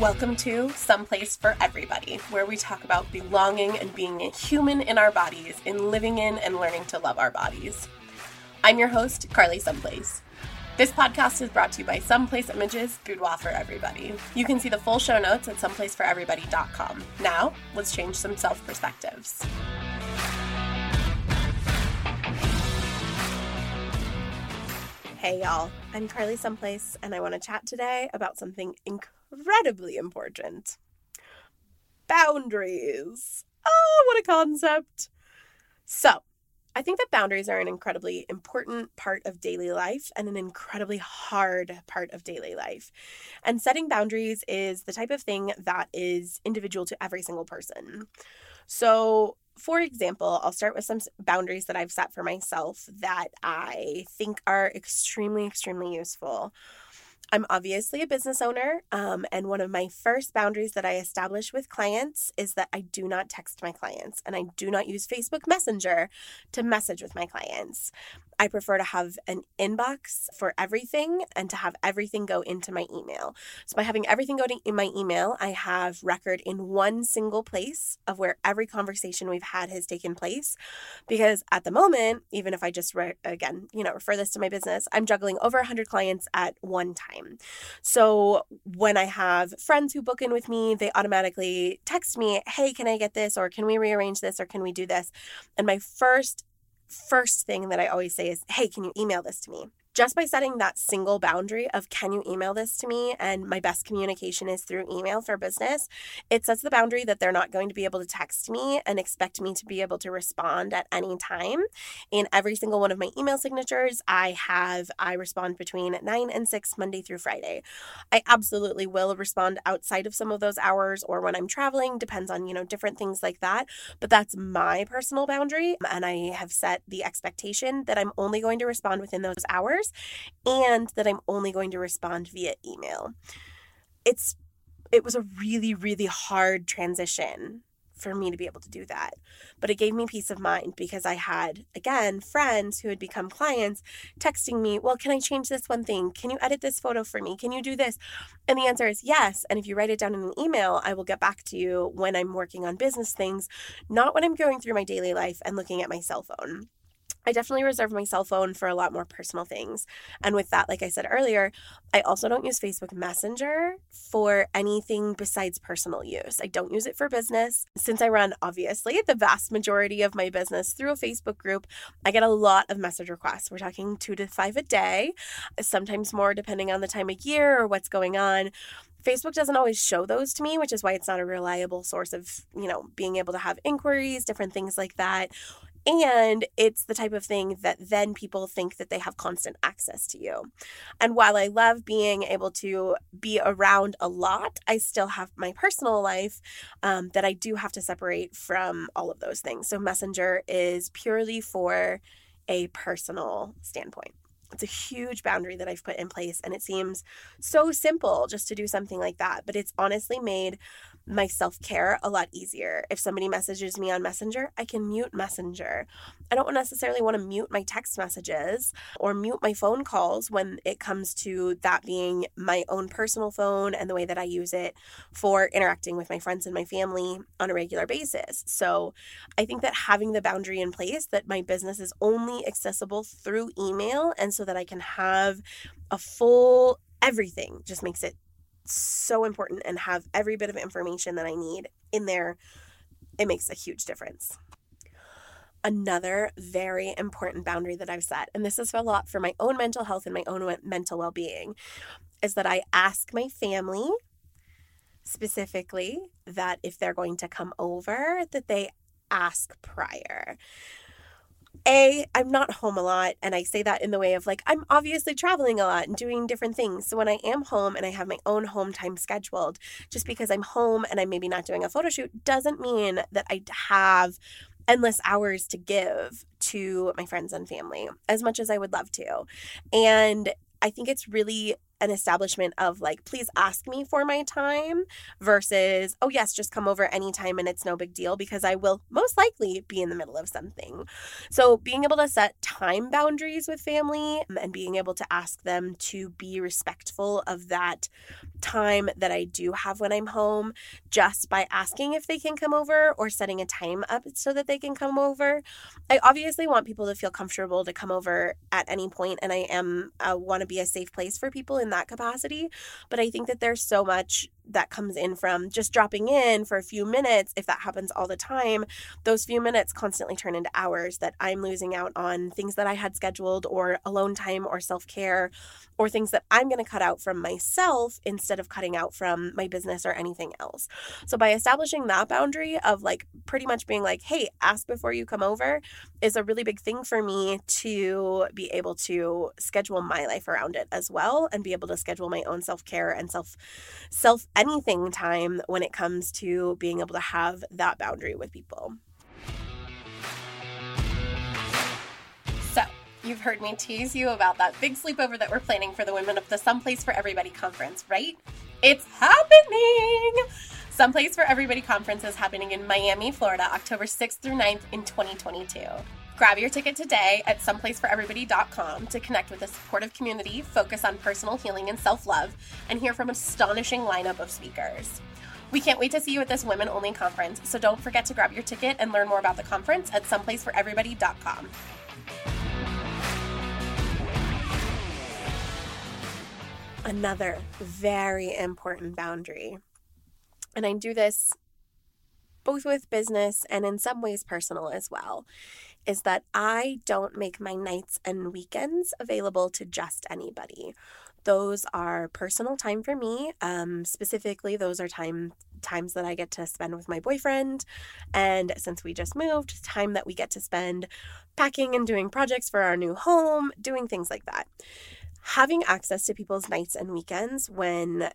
Welcome to Someplace for Everybody, where we talk about belonging and being a human in our bodies, in living in and learning to love our bodies. I'm your host, Carly Someplace. This podcast is brought to you by Someplace Images Boudoir for Everybody. You can see the full show notes at someplaceforeverybody.com. Now, let's change some self perspectives. Hey, y'all. I'm Carly Someplace, and I want to chat today about something incredibly important boundaries. Oh, what a concept! So, I think that boundaries are an incredibly important part of daily life and an incredibly hard part of daily life. And setting boundaries is the type of thing that is individual to every single person. So, for example, I'll start with some boundaries that I've set for myself that I think are extremely, extremely useful. I'm obviously a business owner, um, and one of my first boundaries that I establish with clients is that I do not text my clients and I do not use Facebook Messenger to message with my clients. I prefer to have an inbox for everything and to have everything go into my email. So, by having everything go to in my email, I have record in one single place of where every conversation we've had has taken place. Because at the moment, even if I just, re- again, you know, refer this to my business, I'm juggling over 100 clients at one time. So, when I have friends who book in with me, they automatically text me, hey, can I get this? Or can we rearrange this? Or can we do this? And my first first thing that I always say is, hey, can you email this to me? Just by setting that single boundary of can you email this to me? and my best communication is through email for business it sets the boundary that they're not going to be able to text me and expect me to be able to respond at any time. In every single one of my email signatures i have i respond between 9 and 6 monday through friday. I absolutely will respond outside of some of those hours or when i'm traveling depends on you know different things like that but that's my personal boundary and i have set the expectation that i'm only going to respond within those and that I'm only going to respond via email. It's it was a really really hard transition for me to be able to do that. But it gave me peace of mind because I had, again, friends who had become clients texting me, Well, can I change this one thing? Can you edit this photo for me? Can you do this? And the answer is yes. And if you write it down in an email, I will get back to you when I'm working on business things, not when I'm going through my daily life and looking at my cell phone. I definitely reserve my cell phone for a lot more personal things. And with that, like I said earlier, I also don't use Facebook Messenger for anything besides personal use. I don't use it for business. Since I run, obviously, the vast majority of my business through a Facebook group, I get a lot of message requests. We're talking two to five a day, sometimes more depending on the time of year or what's going on. Facebook doesn't always show those to me, which is why it's not a reliable source of, you know, being able to have inquiries, different things like that. And it's the type of thing that then people think that they have constant access to you. And while I love being able to be around a lot, I still have my personal life um, that I do have to separate from all of those things. So, Messenger is purely for a personal standpoint. It's a huge boundary that I've put in place, and it seems so simple just to do something like that. But it's honestly made my self care a lot easier. If somebody messages me on Messenger, I can mute Messenger. I don't necessarily want to mute my text messages or mute my phone calls when it comes to that being my own personal phone and the way that I use it for interacting with my friends and my family on a regular basis. So I think that having the boundary in place that my business is only accessible through email and so that I can have a full everything just makes it so important and have every bit of information that I need in there. It makes a huge difference. Another very important boundary that I've set, and this is a lot for my own mental health and my own mental well being, is that I ask my family specifically that if they're going to come over, that they ask prior. A, I'm not home a lot. And I say that in the way of like, I'm obviously traveling a lot and doing different things. So when I am home and I have my own home time scheduled, just because I'm home and I'm maybe not doing a photo shoot doesn't mean that I have endless hours to give to my friends and family as much as I would love to. And I think it's really an establishment of like, please ask me for my time versus, oh, yes, just come over anytime and it's no big deal because I will most likely be in the middle of something. So, being able to set time boundaries with family um, and being able to ask them to be respectful of that time that I do have when I'm home just by asking if they can come over or setting a time up so that they can come over. I obviously want people to feel comfortable to come over at any point and I am uh, want to be a safe place for people in that capacity, but I think that there's so much that comes in from just dropping in for a few minutes, if that happens all the time, those few minutes constantly turn into hours that I'm losing out on things that I had scheduled or alone time or self care or things that I'm going to cut out from myself instead of cutting out from my business or anything else. So, by establishing that boundary of like pretty much being like, hey, ask before you come over is a really big thing for me to be able to schedule my life around it as well and be able to schedule my own self care and self self anything time when it comes to being able to have that boundary with people. So, you've heard me tease you about that big sleepover that we're planning for the Women of the Someplace for Everybody conference, right? It's happening! Someplace for Everybody conference is happening in Miami, Florida, October 6th through 9th in 2022. Grab your ticket today at someplaceforeverybody.com to connect with a supportive community, focus on personal healing and self love, and hear from an astonishing lineup of speakers. We can't wait to see you at this women only conference, so don't forget to grab your ticket and learn more about the conference at someplaceforeverybody.com. Another very important boundary, and I do this both with business and in some ways personal as well, is that I don't make my nights and weekends available to just anybody. Those are personal time for me. Um, specifically, those are time times that I get to spend with my boyfriend. And since we just moved, time that we get to spend packing and doing projects for our new home, doing things like that. Having access to people's nights and weekends when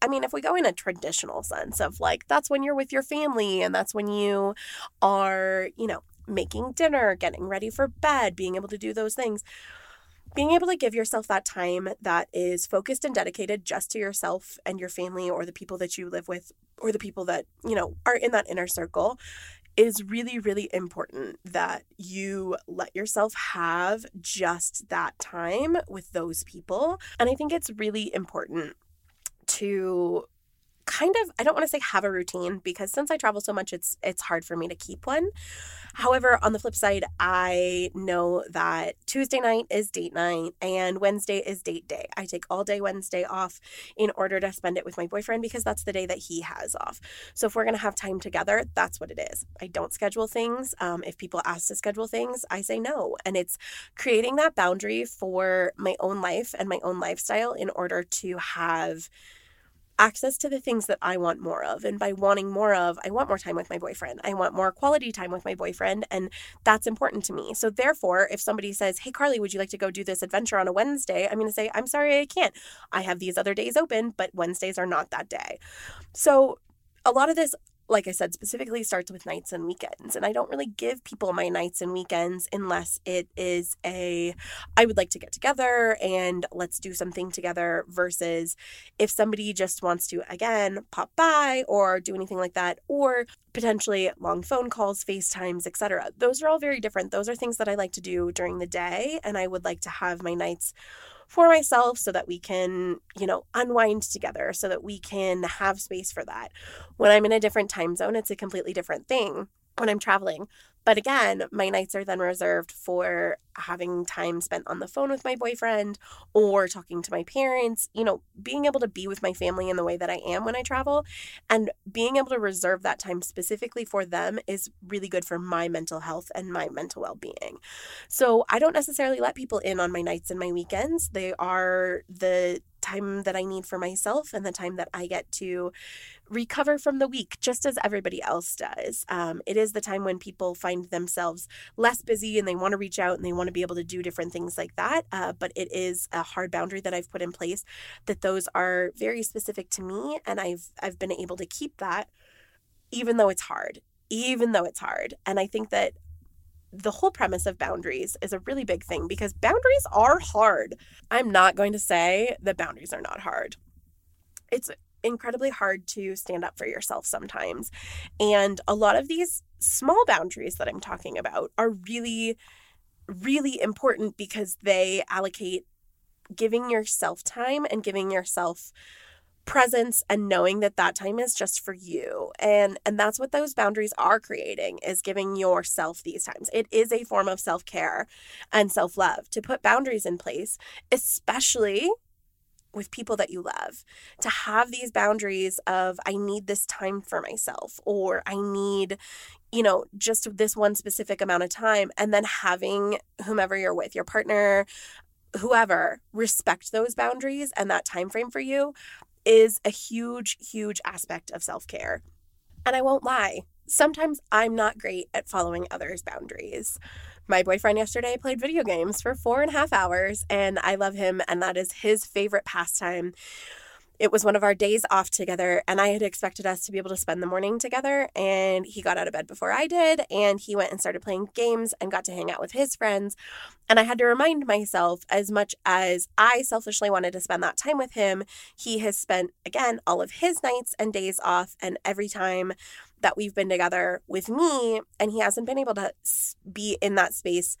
I mean, if we go in a traditional sense of like, that's when you're with your family and that's when you are, you know, making dinner, getting ready for bed, being able to do those things. Being able to give yourself that time that is focused and dedicated just to yourself and your family or the people that you live with or the people that, you know, are in that inner circle is really, really important that you let yourself have just that time with those people. And I think it's really important to kind of I don't want to say have a routine because since I travel so much it's it's hard for me to keep one. However, on the flip side, I know that Tuesday night is date night and Wednesday is date day. I take all day Wednesday off in order to spend it with my boyfriend because that's the day that he has off. So if we're going to have time together, that's what it is. I don't schedule things. Um, if people ask to schedule things, I say no. And it's creating that boundary for my own life and my own lifestyle in order to have access to the things that I want more of. And by wanting more of, I want more time with my boyfriend. I want more quality time with my boyfriend. And that's important to me. So, therefore, if somebody says, Hey, Carly, would you like to go do this adventure on a Wednesday? I'm going to say, I'm sorry, I can't. I have these other days open, but Wednesdays are not that day. So, a lot of this like I said, specifically starts with nights and weekends. And I don't really give people my nights and weekends unless it is a, I would like to get together and let's do something together versus if somebody just wants to, again, pop by or do anything like that, or potentially long phone calls, FaceTimes, etc. Those are all very different. Those are things that I like to do during the day. And I would like to have my nights for myself so that we can, you know, unwind together, so that we can have space for that. When I'm in a different time zone, it's a completely different thing when I'm traveling. But again, my nights are then reserved for having time spent on the phone with my boyfriend or talking to my parents, you know, being able to be with my family in the way that I am when I travel and being able to reserve that time specifically for them is really good for my mental health and my mental well being. So I don't necessarily let people in on my nights and my weekends. They are the time that I need for myself and the time that I get to recover from the week, just as everybody else does. Um, it is the time when people find themselves less busy and they want to reach out and they want to be able to do different things like that. Uh, but it is a hard boundary that I've put in place that those are very specific to me, and I've I've been able to keep that, even though it's hard, even though it's hard. And I think that the whole premise of boundaries is a really big thing because boundaries are hard. I'm not going to say that boundaries are not hard. It's incredibly hard to stand up for yourself sometimes. And a lot of these small boundaries that I'm talking about are really, really important because they allocate giving yourself time and giving yourself presence and knowing that that time is just for you. And and that's what those boundaries are creating is giving yourself these times. It is a form of self-care and self-love to put boundaries in place especially with people that you love to have these boundaries of i need this time for myself or i need you know just this one specific amount of time and then having whomever you're with your partner whoever respect those boundaries and that time frame for you is a huge, huge aspect of self care. And I won't lie, sometimes I'm not great at following others' boundaries. My boyfriend yesterday played video games for four and a half hours, and I love him, and that is his favorite pastime it was one of our days off together and i had expected us to be able to spend the morning together and he got out of bed before i did and he went and started playing games and got to hang out with his friends. And i had to remind myself as much as i selfishly wanted to spend that time with him he has spent again all of his nights and days off and every time that we've been together with me and he hasn't been able to be in that space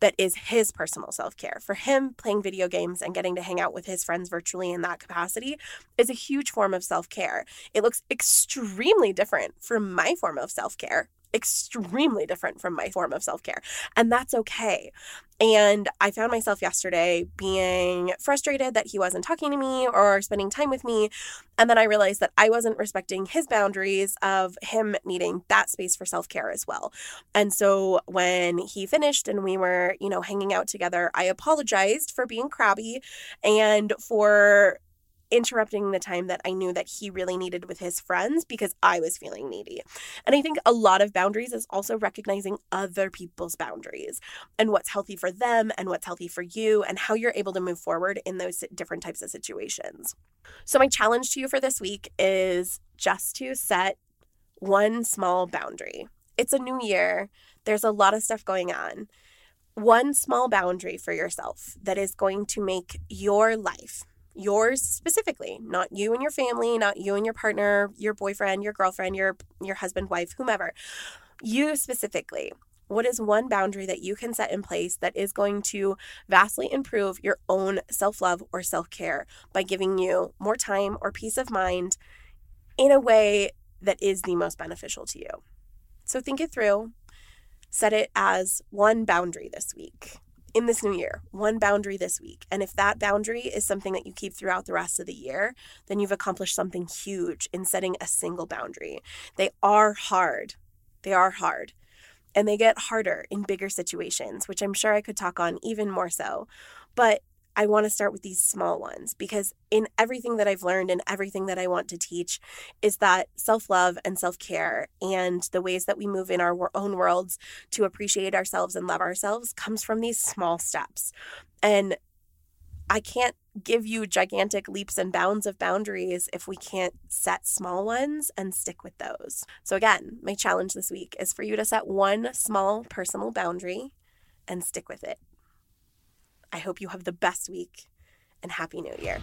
that is his personal self care. For him, playing video games and getting to hang out with his friends virtually in that capacity is a huge form of self care. It looks extremely different from my form of self care extremely different from my form of self care. And that's okay. And I found myself yesterday being frustrated that he wasn't talking to me or spending time with me. And then I realized that I wasn't respecting his boundaries of him needing that space for self care as well. And so when he finished and we were, you know, hanging out together, I apologized for being crabby and for interrupting the time that I knew that he really needed with his friends because I was feeling needy. And I think a lot of boundaries is also recognizing other people's boundaries and what's healthy for them and what's healthy for you and how you're able to move forward in those different types of situations. So, my challenge to you for this week is just to set one small boundary. It's a new year, there's a lot of stuff going on one small boundary for yourself that is going to make your life yours specifically not you and your family not you and your partner your boyfriend your girlfriend your your husband wife whomever. You specifically what is one boundary that you can set in place that is going to vastly improve your own self-love or self-care by giving you more time or peace of mind in a way that is the most beneficial to you? So think it through. Set it as one boundary this week in this new year, one boundary this week. And if that boundary is something that you keep throughout the rest of the year, then you've accomplished something huge in setting a single boundary. They are hard. They are hard. And they get harder in bigger situations, which I'm sure I could talk on even more so. But I want to start with these small ones because in everything that I've learned and everything that I want to teach is that self love and self care and the ways that we move in our own worlds to appreciate ourselves and love ourselves comes from these small steps. And I can't give you gigantic leaps and bounds of boundaries if we can't set small ones and stick with those. So, again, my challenge this week is for you to set one small personal boundary and stick with it. I hope you have the best week and Happy New Year.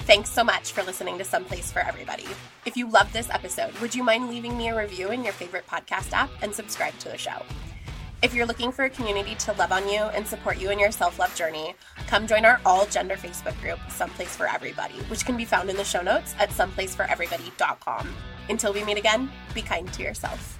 Thanks so much for listening to Someplace for Everybody. If you loved this episode, would you mind leaving me a review in your favorite podcast app and subscribe to the show? If you're looking for a community to love on you and support you in your self love journey, come join our all gender Facebook group, Someplace for Everybody, which can be found in the show notes at someplaceforeverybody.com. Until we meet again, be kind to yourself.